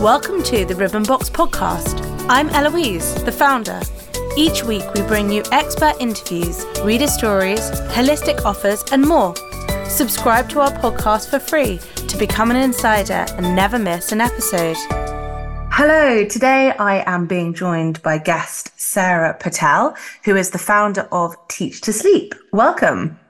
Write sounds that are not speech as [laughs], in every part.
Welcome to the Ribbon Box podcast. I'm Eloise, the founder. Each week we bring you expert interviews, reader stories, holistic offers, and more. Subscribe to our podcast for free to become an insider and never miss an episode. Hello, today I am being joined by guest Sarah Patel, who is the founder of Teach to Sleep. Welcome.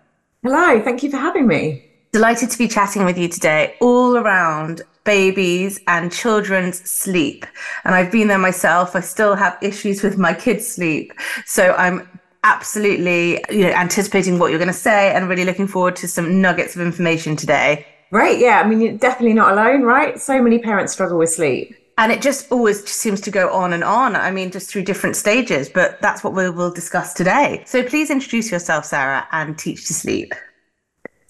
Hello, thank you for having me. Delighted to be chatting with you today all around babies and children's sleep. And I've been there myself. I still have issues with my kids' sleep. So I'm absolutely you know anticipating what you're going to say and really looking forward to some nuggets of information today. Right, yeah. I mean, you're definitely not alone, right? So many parents struggle with sleep. And it just always seems to go on and on. I mean, just through different stages, but that's what we will discuss today. So please introduce yourself, Sarah, and teach to sleep.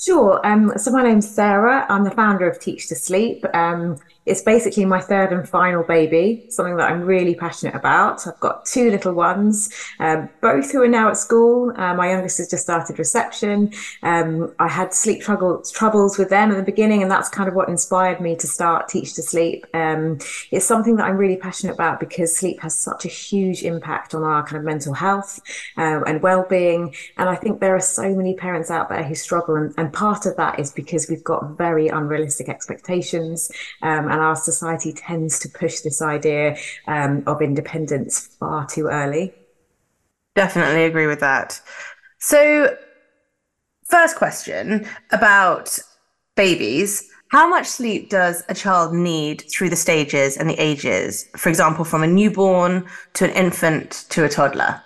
Sure. Um, so my name's Sarah. I'm the founder of Teach to Sleep. Um, it's basically my third and final baby, something that I'm really passionate about. I've got two little ones, um, both who are now at school. Uh, my youngest has just started reception. Um, I had sleep troubles, troubles with them at the beginning, and that's kind of what inspired me to start Teach to Sleep. Um, it's something that I'm really passionate about because sleep has such a huge impact on our kind of mental health uh, and well-being. And I think there are so many parents out there who struggle, and, and part of that is because we've got very unrealistic expectations. And our society tends to push this idea um, of independence far too early. Definitely agree with that. So, first question about babies. How much sleep does a child need through the stages and the ages? For example, from a newborn to an infant to a toddler?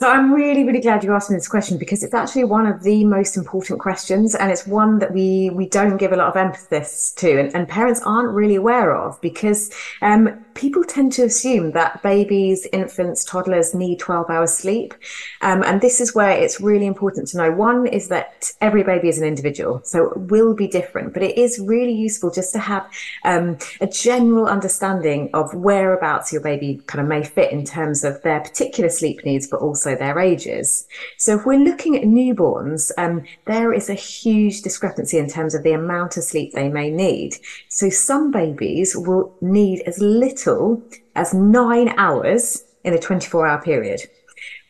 So I'm really, really glad you asked me this question because it's actually one of the most important questions, and it's one that we we don't give a lot of emphasis to, and, and parents aren't really aware of because um, people tend to assume that babies, infants, toddlers need 12 hours sleep, um, and this is where it's really important to know. One is that every baby is an individual, so it will be different, but it is really useful just to have um, a general understanding of whereabouts your baby kind of may fit in terms of their particular sleep needs, but also their ages. So if we're looking at newborns, um, there is a huge discrepancy in terms of the amount of sleep they may need. So some babies will need as little as nine hours in a 24 hour period,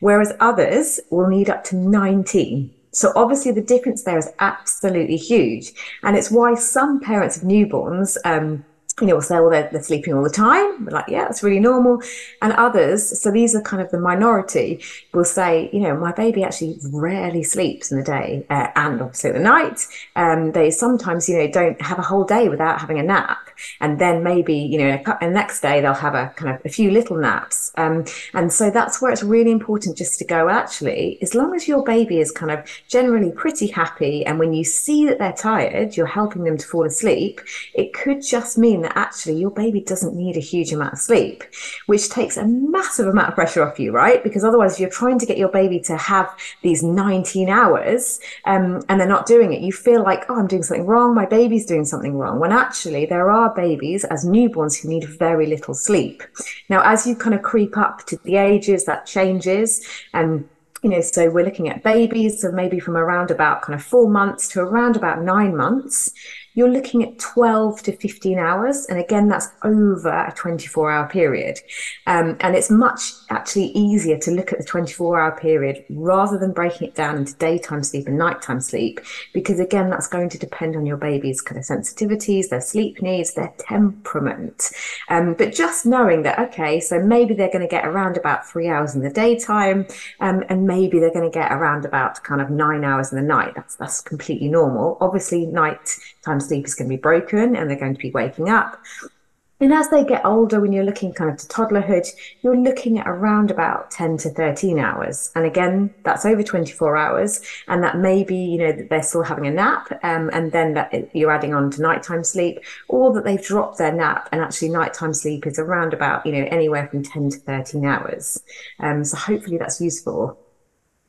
whereas others will need up to 19. So obviously the difference there is absolutely huge. And it's why some parents of newborns, um, you know, will say, well, they're, they're sleeping all the time. We're like, yeah, that's really normal. And others, so these are kind of the minority, will say, you know, my baby actually rarely sleeps in the day uh, and obviously at the night. Um, they sometimes, you know, don't have a whole day without having a nap. And then maybe, you know, the next day they'll have a kind of a few little naps. Um, and so that's where it's really important just to go, actually, as long as your baby is kind of generally pretty happy. And when you see that they're tired, you're helping them to fall asleep. It could just mean that actually your baby doesn't need a huge amount of sleep, which takes a massive amount of pressure off you, right? Because otherwise, if you're trying to get your baby to have these 19 hours um, and they're not doing it, you feel like, oh, I'm doing something wrong. My baby's doing something wrong. When actually, there are babies as newborns who need very little sleep. Now, as you kind of creep up to the ages, that changes. And you know, so we're looking at babies, so maybe from around about kind of four months to around about nine months you're looking at 12 to 15 hours. And again, that's over a 24 hour period. Um, and it's much actually easier to look at the 24 hour period rather than breaking it down into daytime sleep and nighttime sleep, because again, that's going to depend on your baby's kind of sensitivities, their sleep needs, their temperament. Um, but just knowing that, okay, so maybe they're going to get around about three hours in the daytime, um, and maybe they're going to get around about kind of nine hours in the night. That's, that's completely normal. Obviously, night time sleep is going to be broken and they're going to be waking up. And as they get older, when you're looking kind of to toddlerhood, you're looking at around about 10 to 13 hours. And again, that's over 24 hours. And that may be, you know, that they're still having a nap. Um, and then that you're adding on to nighttime sleep or that they've dropped their nap. And actually nighttime sleep is around about, you know, anywhere from 10 to 13 hours. Um, so hopefully that's useful.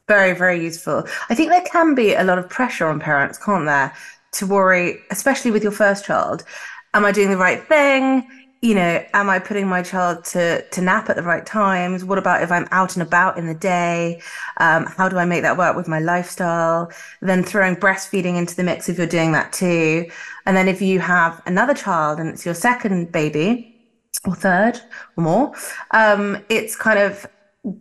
Very, very useful. I think there can be a lot of pressure on parents, can't there? To worry, especially with your first child. Am I doing the right thing? You know, am I putting my child to to nap at the right times? What about if I'm out and about in the day? Um, how do I make that work with my lifestyle? Then throwing breastfeeding into the mix if you're doing that too. And then if you have another child and it's your second baby, or third or more. Um, it's kind of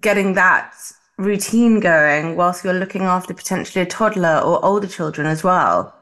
getting that routine going whilst you're looking after potentially a toddler or older children as well.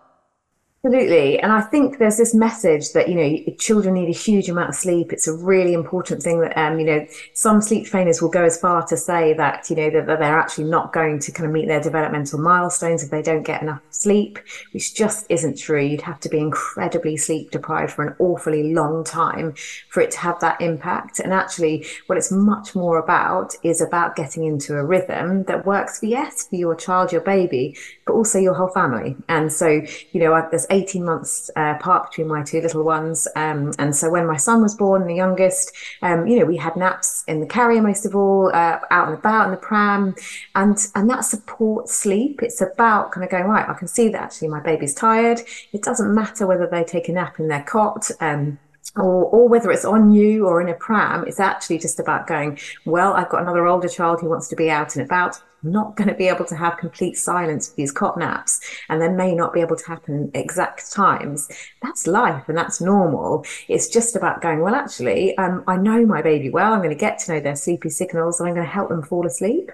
Absolutely. And I think there's this message that, you know, children need a huge amount of sleep. It's a really important thing that, um, you know, some sleep trainers will go as far to say that, you know, that, that they're actually not going to kind of meet their developmental milestones if they don't get enough sleep, which just isn't true. You'd have to be incredibly sleep deprived for an awfully long time for it to have that impact. And actually, what it's much more about is about getting into a rhythm that works for, yes, for your child, your baby, but also your whole family. And so, you know, there's 18 months uh, apart between my two little ones. Um, and so when my son was born, the youngest, um, you know, we had naps in the carrier most of all, uh, out and about in the pram. And, and that supports sleep. It's about kind of going, right, I can see that actually my baby's tired. It doesn't matter whether they take a nap in their cot. Um, or, or whether it's on you or in a pram, it's actually just about going, well, I've got another older child who wants to be out and about. Not going to be able to have complete silence with these cot naps, and they may not be able to happen exact times. That's life and that's normal. It's just about going, well, actually, um, I know my baby well. I'm going to get to know their sleepy signals and I'm going to help them fall asleep.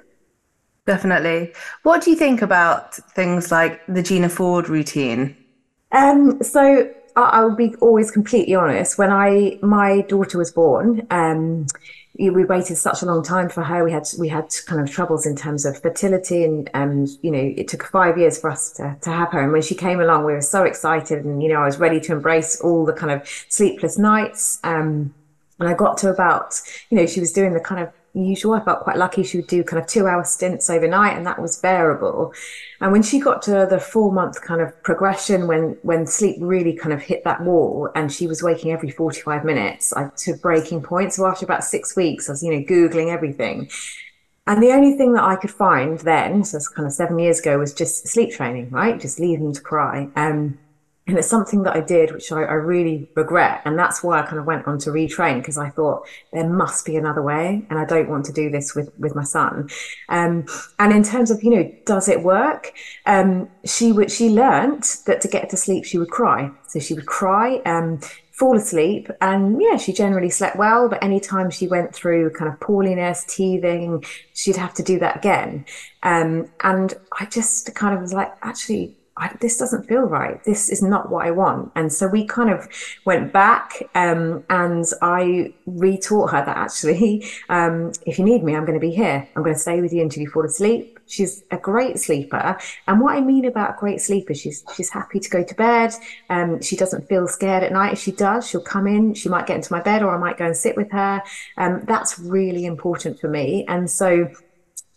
Definitely. What do you think about things like the Gina Ford routine? Um, so I'll be always completely honest. When I my daughter was born, um, we waited such a long time for her. We had we had kind of troubles in terms of fertility, and and you know it took five years for us to, to have her. And when she came along, we were so excited, and you know I was ready to embrace all the kind of sleepless nights. Um, and I got to about you know she was doing the kind of usual. I felt quite lucky. She would do kind of two hour stints overnight, and that was bearable. And when she got to the four month kind of regression, when when sleep really kind of hit that wall, and she was waking every forty five minutes, I to breaking point. So after about six weeks, I was you know googling everything. And the only thing that I could find then, so it's kind of seven years ago, was just sleep training, right? Just leave them to cry. Um, and it's something that I did, which I, I, really regret. And that's why I kind of went on to retrain because I thought there must be another way. And I don't want to do this with, with my son. Um, and in terms of, you know, does it work? Um, she would, she learned that to get to sleep, she would cry. So she would cry, um, fall asleep. And yeah, she generally slept well. But anytime she went through kind of pooliness, teething, she'd have to do that again. Um, and I just kind of was like, actually, I, this doesn't feel right. This is not what I want. And so we kind of went back um, and I retaught her that actually, [laughs] um, if you need me, I'm going to be here. I'm going to stay with you until you fall asleep. She's a great sleeper. And what I mean about a great sleeper, she's she's happy to go to bed. Um, she doesn't feel scared at night. If she does, she'll come in. She might get into my bed or I might go and sit with her. Um, that's really important for me. And so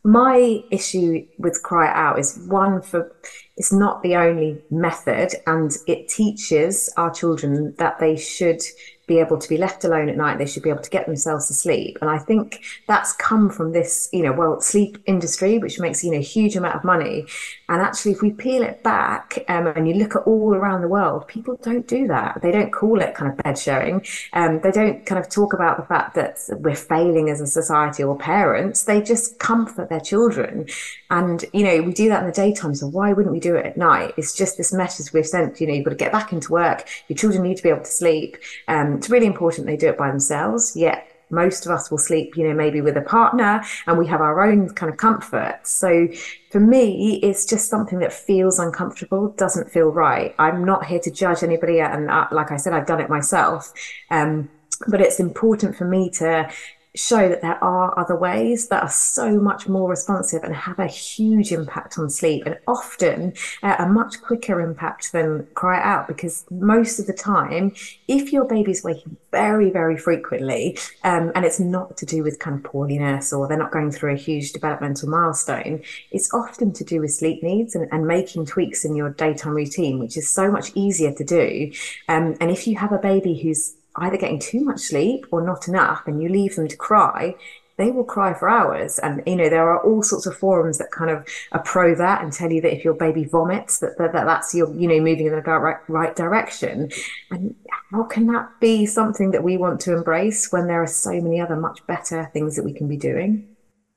my issue with cry out is one for it's not the only method and it teaches our children that they should be able to be left alone at night. They should be able to get themselves to sleep. And I think that's come from this, you know, well, sleep industry, which makes, you know, a huge amount of money. And actually, if we peel it back um, and you look at all around the world, people don't do that. They don't call it kind of bed sharing. Um, they don't kind of talk about the fact that we're failing as a society or parents. They just comfort their children. And, you know, we do that in the daytime. So why wouldn't we do it at night? It's just this message we've sent, you know, you've got to get back into work. Your children need to be able to sleep. Um, it's really important they do it by themselves. Yet most of us will sleep, you know, maybe with a partner and we have our own kind of comfort. So for me, it's just something that feels uncomfortable, doesn't feel right. I'm not here to judge anybody. And uh, like I said, I've done it myself. Um, but it's important for me to show that there are other ways that are so much more responsive and have a huge impact on sleep and often uh, a much quicker impact than cry out because most of the time if your baby's waking very very frequently um, and it's not to do with kind of poorliness or they're not going through a huge developmental milestone it's often to do with sleep needs and, and making tweaks in your daytime routine which is so much easier to do. Um, and if you have a baby who's either getting too much sleep or not enough and you leave them to cry they will cry for hours. And you know there are all sorts of forums that kind of are pro that and tell you that if your baby vomits that, that, that that's your you know moving in the right, right direction. And how can that be something that we want to embrace when there are so many other much better things that we can be doing?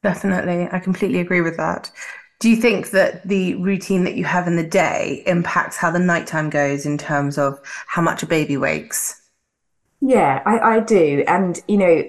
Definitely. I completely agree with that. Do you think that the routine that you have in the day impacts how the nighttime goes in terms of how much a baby wakes Yeah, I, I do. And, you know,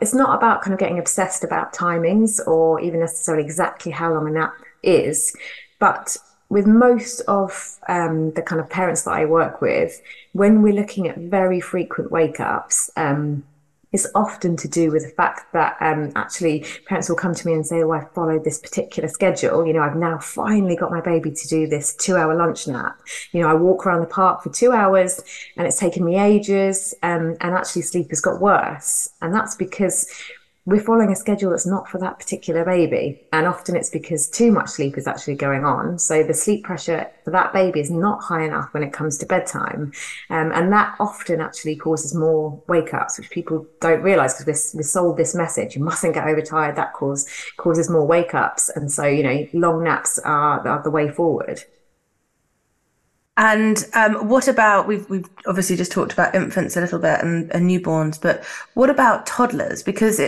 it's not about kind of getting obsessed about timings or even necessarily exactly how long a nap is. But with most of um, the kind of parents that I work with, when we're looking at very frequent wake ups, um, is often to do with the fact that um, actually parents will come to me and say, "Oh, I followed this particular schedule. You know, I've now finally got my baby to do this two-hour lunch nap. You know, I walk around the park for two hours, and it's taken me ages, um, and actually sleep has got worse. And that's because we're following a schedule that's not for that particular baby. And often it's because too much sleep is actually going on. So the sleep pressure for that baby is not high enough when it comes to bedtime. Um, and that often actually causes more wake ups, which people don't realize because we're sold this message you mustn't get overtired. That cause, causes more wake ups. And so, you know, long naps are, are the way forward. And um, what about we've we've obviously just talked about infants a little bit and, and newborns, but what about toddlers? Because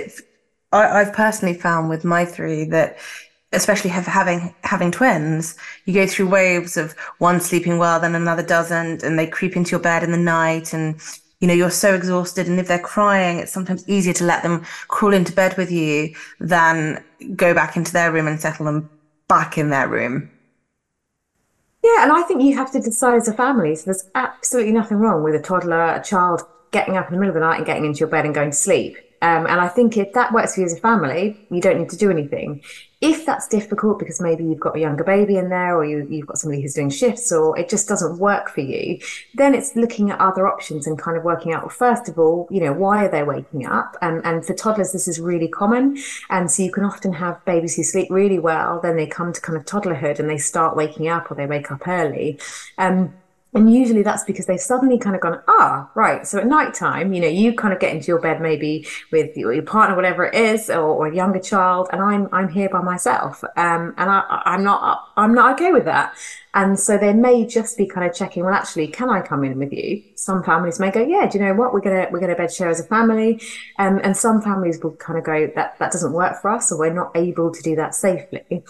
I, I've personally found with my three that especially having having twins, you go through waves of one sleeping well, then another doesn't, and they creep into your bed in the night, and you know you're so exhausted, and if they're crying, it's sometimes easier to let them crawl into bed with you than go back into their room and settle them back in their room. Yeah, and I think you have to decide as a family. So there's absolutely nothing wrong with a toddler, a child getting up in the middle of the night and getting into your bed and going to sleep. Um, and I think if that works for you as a family, you don't need to do anything. If that's difficult because maybe you've got a younger baby in there or you, you've got somebody who's doing shifts or it just doesn't work for you, then it's looking at other options and kind of working out, well, first of all, you know, why are they waking up? And, and for toddlers, this is really common. And so you can often have babies who sleep really well, then they come to kind of toddlerhood and they start waking up or they wake up early. Um, and usually that's because they've suddenly kind of gone, ah, right. So at night time, you know, you kind of get into your bed maybe with your, partner, whatever it is, or, or, a younger child, and I'm I'm here by myself. Um, and I, I'm not I'm not okay with that. And so they may just be kind of checking, well, actually, can I come in with you? Some families may go, yeah, do you know what? We're gonna we're gonna bed share as a family. Um, and some families will kind of go, that that doesn't work for us, or we're not able to do that safely.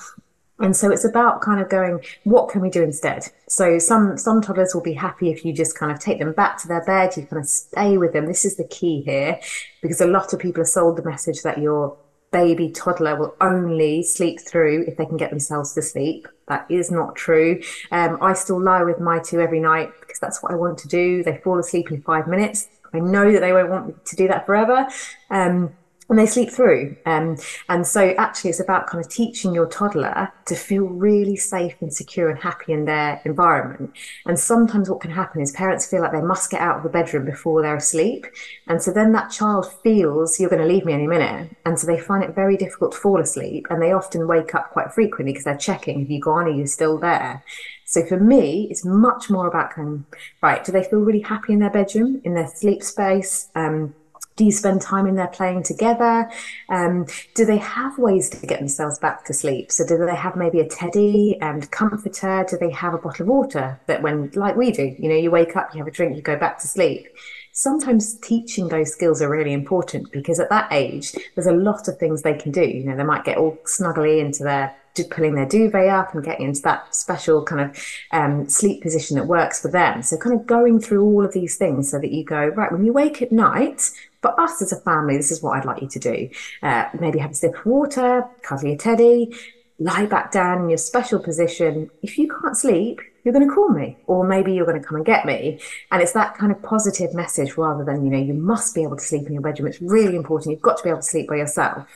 And so it's about kind of going, what can we do instead? So some some toddlers will be happy if you just kind of take them back to their bed, you kind of stay with them. This is the key here, because a lot of people are sold the message that your baby toddler will only sleep through if they can get themselves to sleep. That is not true. Um, I still lie with my two every night because that's what I want to do. They fall asleep in five minutes. I know that they won't want to do that forever. Um, and they sleep through. Um, and so actually it's about kind of teaching your toddler to feel really safe and secure and happy in their environment. And sometimes what can happen is parents feel like they must get out of the bedroom before they're asleep. And so then that child feels you're going to leave me any minute. And so they find it very difficult to fall asleep. And they often wake up quite frequently because they're checking, have you gone? Are you still there? So for me, it's much more about kind of, right, do they feel really happy in their bedroom, in their sleep space? Um, do you spend time in there playing together? Um, do they have ways to get themselves back to sleep? So do they have maybe a teddy and comforter? Do they have a bottle of water that when, like we do, you know, you wake up, you have a drink, you go back to sleep? Sometimes teaching those skills are really important because at that age, there's a lot of things they can do. You know, they might get all snuggly into their pulling their duvet up and getting into that special kind of um, sleep position that works for them. So, kind of going through all of these things so that you go, right, when you wake at night, for us as a family, this is what I'd like you to do. Uh, maybe have a sip of water, cuddle your teddy, lie back down in your special position. If you can't sleep, you're going to call me, or maybe you're going to come and get me. And it's that kind of positive message rather than, you know, you must be able to sleep in your bedroom. It's really important. You've got to be able to sleep by yourself.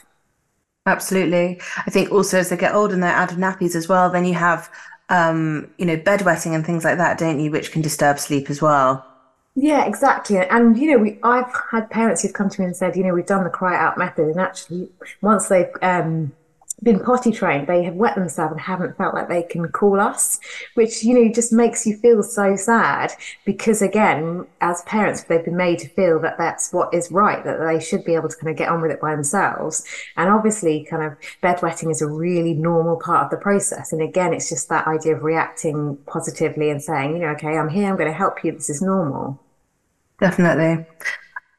Absolutely. I think also as they get older and they're out of nappies as well, then you have, um, you know, bedwetting and things like that, don't you, which can disturb sleep as well. Yeah, exactly. And you know, we I've had parents who've come to me and said, you know, we've done the cry out method, and actually, once they've um, been potty trained, they have wet themselves and haven't felt like they can call us, which, you know, just makes you feel so sad because, again, as parents, they've been made to feel that that's what is right, that they should be able to kind of get on with it by themselves. And obviously, kind of bedwetting is a really normal part of the process. And again, it's just that idea of reacting positively and saying, you know, okay, I'm here, I'm going to help you, this is normal. Definitely.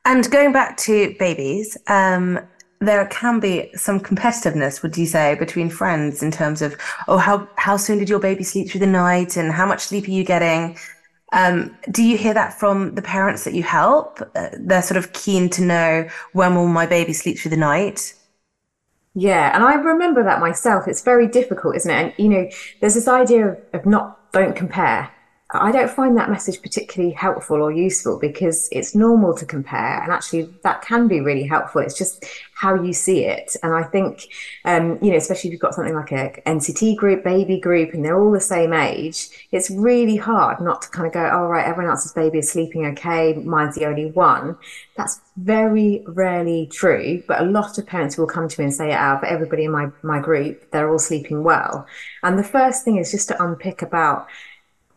And going back to babies, um, there can be some competitiveness, would you say, between friends in terms of, oh, how, how soon did your baby sleep through the night and how much sleep are you getting? Um, do you hear that from the parents that you help? Uh, they're sort of keen to know when will my baby sleep through the night? Yeah, and I remember that myself. It's very difficult, isn't it? And you know, there's this idea of, of not don't compare. I don't find that message particularly helpful or useful because it's normal to compare, and actually that can be really helpful. It's just how you see it, and I think, um, you know, especially if you've got something like a NCT group, baby group, and they're all the same age, it's really hard not to kind of go, "All oh, right, everyone else's baby is sleeping okay, mine's the only one." That's very rarely true, but a lot of parents will come to me and say, "Out of everybody in my my group, they're all sleeping well." And the first thing is just to unpick about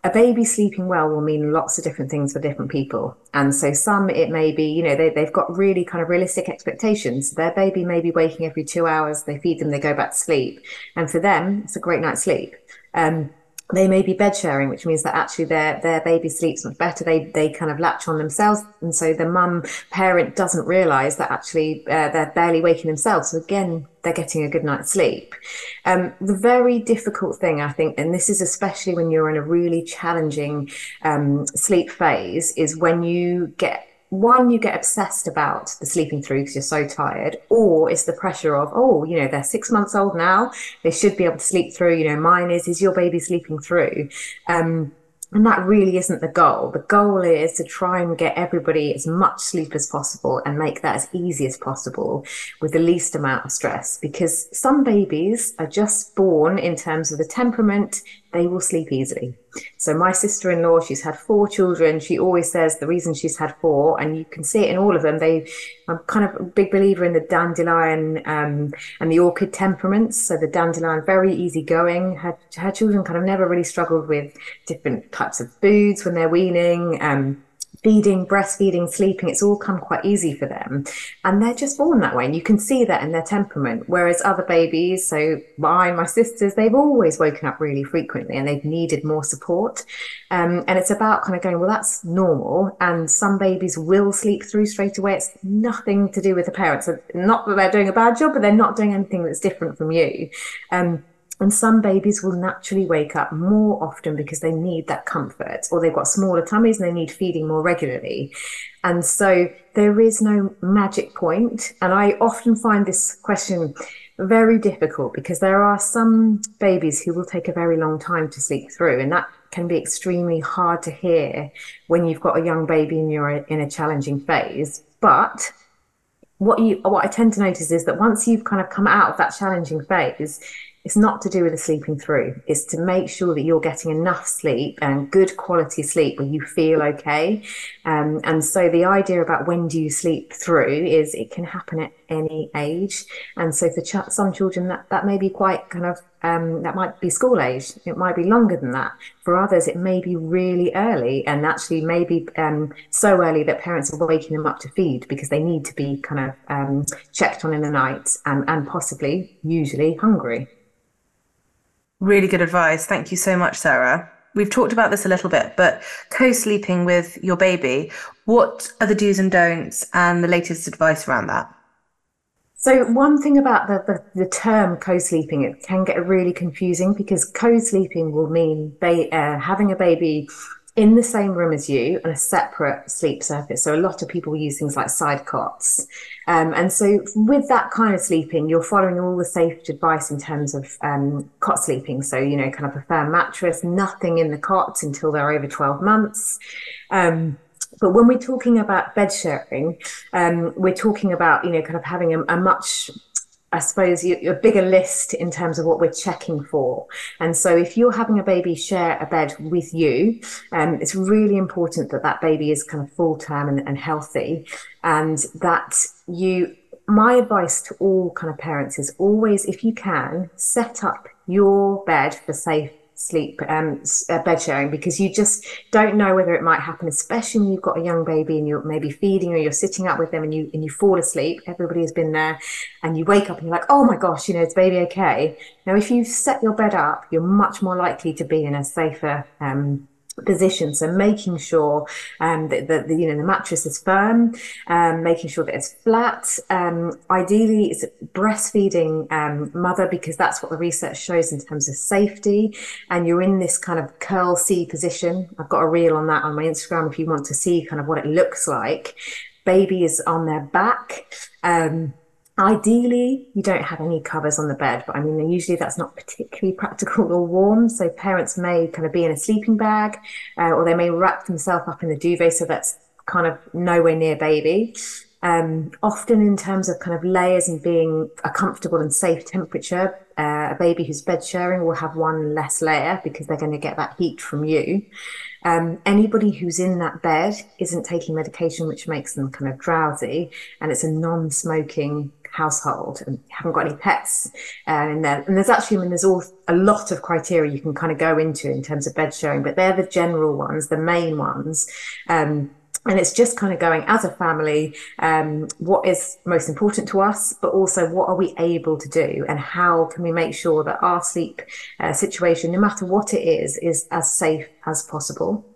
a baby sleeping well will mean lots of different things for different people. And so some it may be, you know, they, they've got really kind of realistic expectations. Their baby may be waking every two hours, they feed them, they go back to sleep. And for them, it's a great night's sleep. Um, they may be bed sharing, which means that actually their their baby sleeps much better. They they kind of latch on themselves, and so the mum parent doesn't realise that actually uh, they're barely waking themselves. So again, they're getting a good night's sleep. Um, the very difficult thing, I think, and this is especially when you're in a really challenging um, sleep phase, is when you get one, you get obsessed about the sleeping through because you're so tired, or it's the pressure of, oh, you know, they're six months old now. They should be able to sleep through. You know, mine is, is your baby sleeping through? Um, and that really isn't the goal. The goal is to try and get everybody as much sleep as possible and make that as easy as possible with the least amount of stress. Because some babies are just born in terms of the temperament, they will sleep easily. So my sister-in-law, she's had four children. She always says the reason she's had four, and you can see it in all of them. They, I'm kind of a big believer in the dandelion um, and the orchid temperaments. So the dandelion, very easygoing. Her, her children kind of never really struggled with different types of foods when they're weaning. Um, feeding, breastfeeding, sleeping, it's all come quite easy for them. And they're just born that way. And you can see that in their temperament. Whereas other babies, so mine, my sisters, they've always woken up really frequently and they've needed more support. Um, and it's about kind of going, well, that's normal. And some babies will sleep through straight away. It's nothing to do with the parents. Not that they're doing a bad job, but they're not doing anything that's different from you. Um, and some babies will naturally wake up more often because they need that comfort, or they've got smaller tummies and they need feeding more regularly. And so there is no magic point. And I often find this question very difficult because there are some babies who will take a very long time to sleep through. And that can be extremely hard to hear when you've got a young baby and you're in a challenging phase. But what you what I tend to notice is that once you've kind of come out of that challenging phase, it's not to do with the sleeping through. It's to make sure that you're getting enough sleep and good quality sleep where you feel okay. Um, and so the idea about when do you sleep through is it can happen at any age. And so for ch- some children, that, that may be quite kind of, um, that might be school age. It might be longer than that. For others, it may be really early and actually maybe um, so early that parents are waking them up to feed because they need to be kind of um, checked on in the night and, and possibly, usually, hungry. Really good advice. Thank you so much, Sarah. We've talked about this a little bit, but co sleeping with your baby, what are the do's and don'ts and the latest advice around that? So one thing about the, the, the term co-sleeping, it can get really confusing because co-sleeping will mean ba- uh, having a baby in the same room as you on a separate sleep surface. So a lot of people use things like side cots. Um, and so with that kind of sleeping, you're following all the safe advice in terms of um, cot sleeping. So, you know, kind of a firm mattress, nothing in the cots until they're over 12 months. Um, but when we're talking about bed sharing, um, we're talking about, you know, kind of having a, a much I suppose you, a bigger list in terms of what we're checking for. And so if you're having a baby share a bed with you, um, it's really important that that baby is kind of full term and, and healthy and that you, my advice to all kind of parents is always, if you can, set up your bed for safe sleep um, bed sharing because you just don't know whether it might happen especially when you've got a young baby and you're maybe feeding or you're sitting up with them and you and you fall asleep everybody has been there and you wake up and you're like oh my gosh you know is baby okay? Now if you set your bed up you're much more likely to be in a safer um, position. So making sure um, that, that the, you know the mattress is firm, um, making sure that it's flat. Um, ideally, it's breastfeeding um, mother because that's what the research shows in terms of safety. And you're in this kind of curl C position. I've got a reel on that on my Instagram if you want to see kind of what it looks like. Baby is on their back. Um, Ideally, you don't have any covers on the bed, but I mean, usually that's not particularly [laughs] practical or warm. So parents may kind of be in a sleeping bag, uh, or they may wrap themselves up in the duvet, so that's kind of nowhere near baby. Um, often, in terms of kind of layers and being a comfortable and safe temperature, uh, a baby who's bed sharing will have one less layer because they're going to get that heat from you. Um, anybody who's in that bed isn't taking medication which makes them kind of drowsy, and it's a non-smoking household and haven't got any pets uh, in there. And there's actually, I mean, there's all a lot of criteria you can kind of go into in terms of bed sharing, but they're the general ones, the main ones. Um, and it's just kind of going as a family um, what is most important to us but also what are we able to do and how can we make sure that our sleep uh, situation no matter what it is is as safe as possible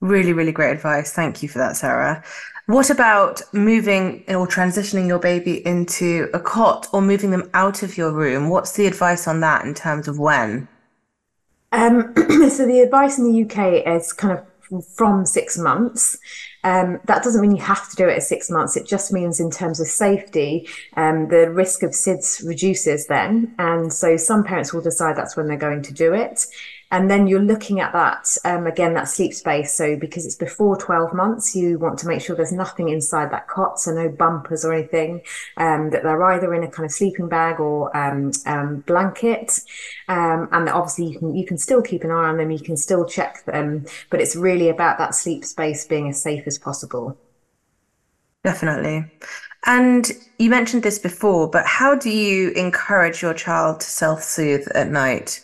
really really great advice thank you for that sarah what about moving or transitioning your baby into a cot or moving them out of your room? What's the advice on that in terms of when? Um, [clears throat] so the advice in the UK is kind of from six months. Um, that doesn't mean you have to do it at six months. It just means in terms of safety, um, the risk of SIDS reduces then. And so some parents will decide that's when they're going to do it. And then you're looking at that, um, again, that sleep space. So because it's before 12 months, you want to make sure there's nothing inside that cot. So no bumpers or anything, um, that they're either in a kind of sleeping bag or, um, um blanket. Um, and obviously you can, you can still keep an eye on them. You can still check them, but it's really about that sleep space being as safe as possible. Definitely. And you mentioned this before, but how do you encourage your child to self soothe at night?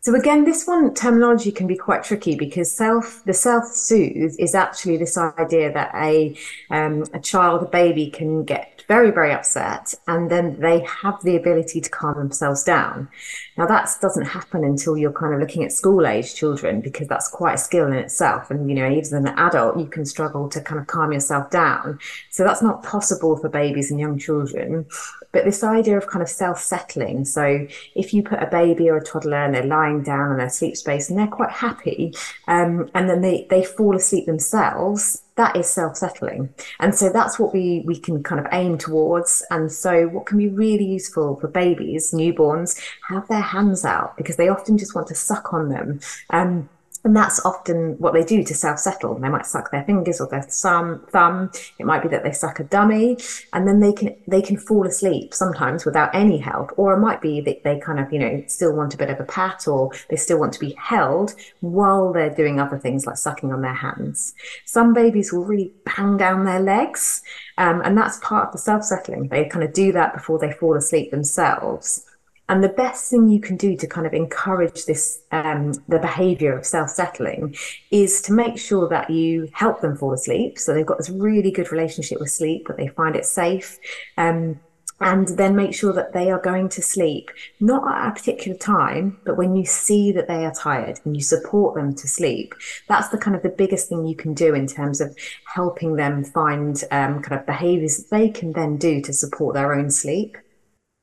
So again, this one terminology can be quite tricky because self the self soothe is actually this idea that a um, a child, a baby, can get very very upset, and then they have the ability to calm themselves down. Now that doesn't happen until you're kind of looking at school age children because that's quite a skill in itself. And you know, even as an adult, you can struggle to kind of calm yourself down. So that's not possible for babies and young children. But this idea of kind of self settling. So if you put a baby or a toddler and they're lying down in their sleep space and they're quite happy, um, and then they they fall asleep themselves that is self-settling. And so that's what we we can kind of aim towards. And so what can be really useful for babies newborns have their hands out because they often just want to suck on them. Um, and that's often what they do to self-settle. They might suck their fingers or their thumb. It might be that they suck a dummy, and then they can they can fall asleep sometimes without any help. Or it might be that they kind of you know still want a bit of a pat, or they still want to be held while they're doing other things like sucking on their hands. Some babies will really bang down their legs, um, and that's part of the self-settling. They kind of do that before they fall asleep themselves. And the best thing you can do to kind of encourage this, um, the behavior of self settling is to make sure that you help them fall asleep. So they've got this really good relationship with sleep, that they find it safe. Um, and then make sure that they are going to sleep, not at a particular time, but when you see that they are tired and you support them to sleep. That's the kind of the biggest thing you can do in terms of helping them find um, kind of behaviors that they can then do to support their own sleep.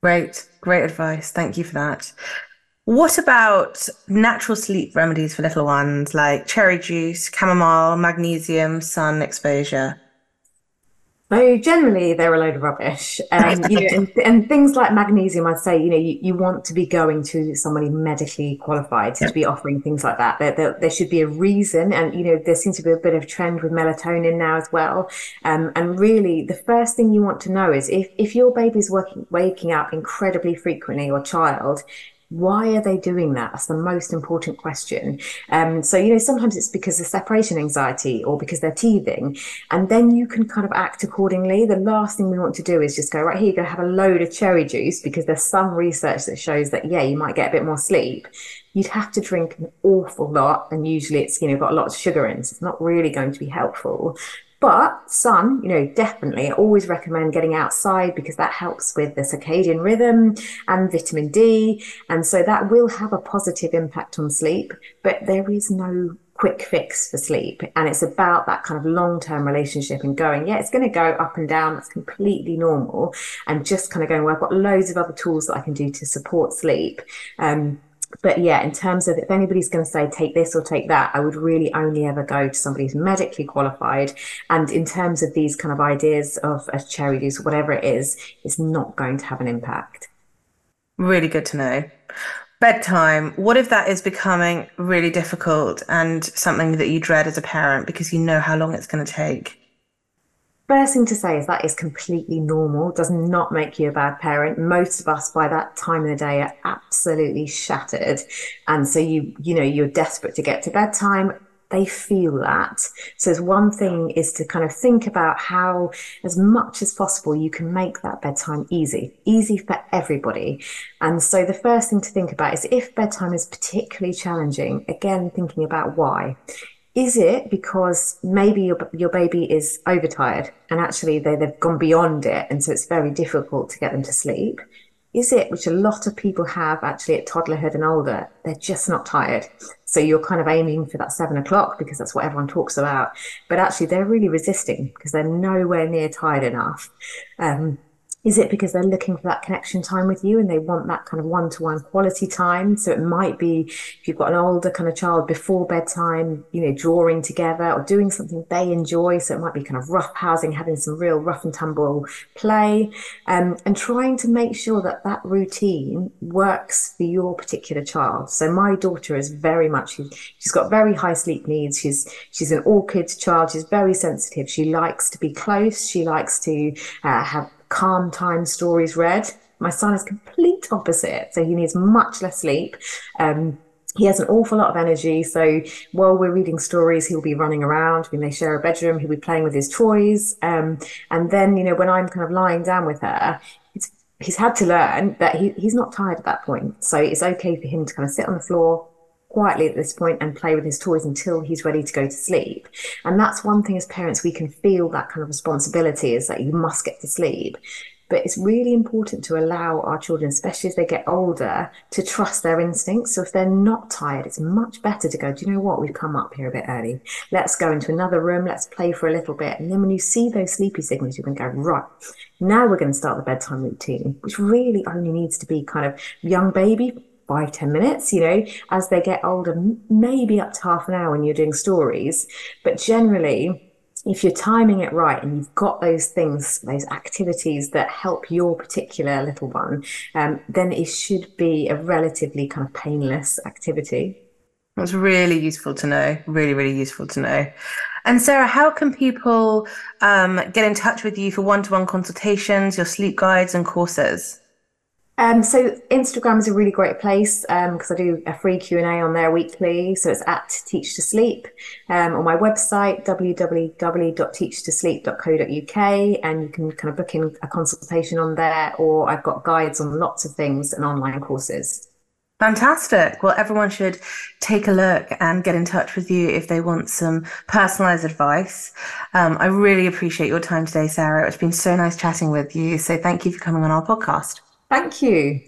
Great, great advice. Thank you for that. What about natural sleep remedies for little ones like cherry juice, chamomile, magnesium, sun exposure? So generally, they're a load of rubbish. Um, you know, and, and, things like magnesium, I'd say, you know, you, you want to be going to somebody medically qualified to, yeah. be offering things like that. There, there, there, should be a reason, and you know, there seems to be a bit of trend with melatonin now as well. Um, and really, the first thing you want to know is if if your baby's working, waking up incredibly frequently, or child, why are they doing that? That's the most important question. Um, so, you know, sometimes it's because of separation anxiety or because they're teething. And then you can kind of act accordingly. The last thing we want to do is just go, right, here, going to have a load of cherry juice because there's some research that shows that, yeah, you might get a bit more sleep. You'd have to drink an awful lot. And usually it's, you know, got a lot of sugar in. So it's not really going to be helpful. But sun, you know, definitely I always recommend getting outside because that helps with the circadian rhythm and vitamin D. And so that will have a positive impact on sleep, but there is no quick fix for sleep. And it's about that kind of long term relationship and going, yeah, it's going to go up and down. That's completely normal. And just kind of going, well, I've got loads of other tools that I can do to support sleep. Um, but yeah, in terms of if anybody's going to say take this or take that, I would really only ever go to somebody who's medically qualified. And in terms of these kind of ideas of a cherry juice, whatever it is, it's not going to have an impact. Really good to know. Bedtime, what if that is becoming really difficult and something that you dread as a parent because you know how long it's going to take? First thing to say is that is completely normal, does not make you a bad parent. Most of us by that time of the day are absolutely shattered. And so you, you know, you're desperate to get to bedtime. They feel that. So there's one thing is to kind of think about how, as much as possible, you can make that bedtime easy, easy for everybody. And so the first thing to think about is if bedtime is particularly challenging, again, thinking about why is it because maybe your, your baby is overtired and actually they, they've gone beyond it and so it's very difficult to get them to sleep? Is it which a lot of people have actually at toddlerhood and older they're just not tired. So you're kind of aiming for that seven o'clock because that's what everyone talks about. But actually they're really resisting because they're nowhere near tired enough. Um, is it because they're looking for that connection time with you and they want that kind of one to one quality time? So it might be if you've got an older kind of child before bedtime, you know, drawing together or doing something they enjoy. So it might be kind of rough housing, having some real rough and tumble play, um, and trying to make sure that that routine works for your particular child. So my daughter is very much, she's got very high sleep needs. She's, she's an orchid child. She's very sensitive. She likes to be close. She likes to uh, have calm time stories read. My son is complete opposite, so he needs much less sleep. Um, he has an awful lot of energy. So while we're reading stories, he'll be running around. When they share a bedroom, he'll be playing with his toys. Um, and then, you know, when I'm kind of lying down with her, he's had to learn that he, he's not tired at that point. So it's okay for him to kind of sit on the floor, quietly at this point and play with his toys until he's ready to go to sleep. And that's one thing as parents, we can feel that kind of responsibility is that you must get to sleep. But it's really important to allow our children, especially as they get older, to trust their instincts. So if they're not tired, it's much better to go, do you know what? We've come up here a bit early. Let's go into another room. Let's play for a little bit. And then when you see those sleepy signals, you can go, right, now we're going to start the bedtime routine, which really only needs to be kind of young baby, five ten minutes, you know, as they get older, maybe up to half an hour when you're doing stories. But generally, if you're timing it right and you've got those things, those activities that help your particular little one, um, then it should be a relatively kind of painless activity. That's really useful to know. Really, really useful to know. And Sarah, how can people um, get in touch with you for one-to-one consultations, your sleep guides and courses? Um, so Instagram is a really great place because um, I do a free Q and A on there weekly. So it's at Teach to Sleep um, on my website www.teachtosleep.co.uk, and you can kind of book in a consultation on there. Or I've got guides on lots of things and online courses. Fantastic. Well, everyone should take a look and get in touch with you if they want some personalized advice. Um, I really appreciate your time today, Sarah. It's been so nice chatting with you. So thank you for coming on our podcast. Thank you.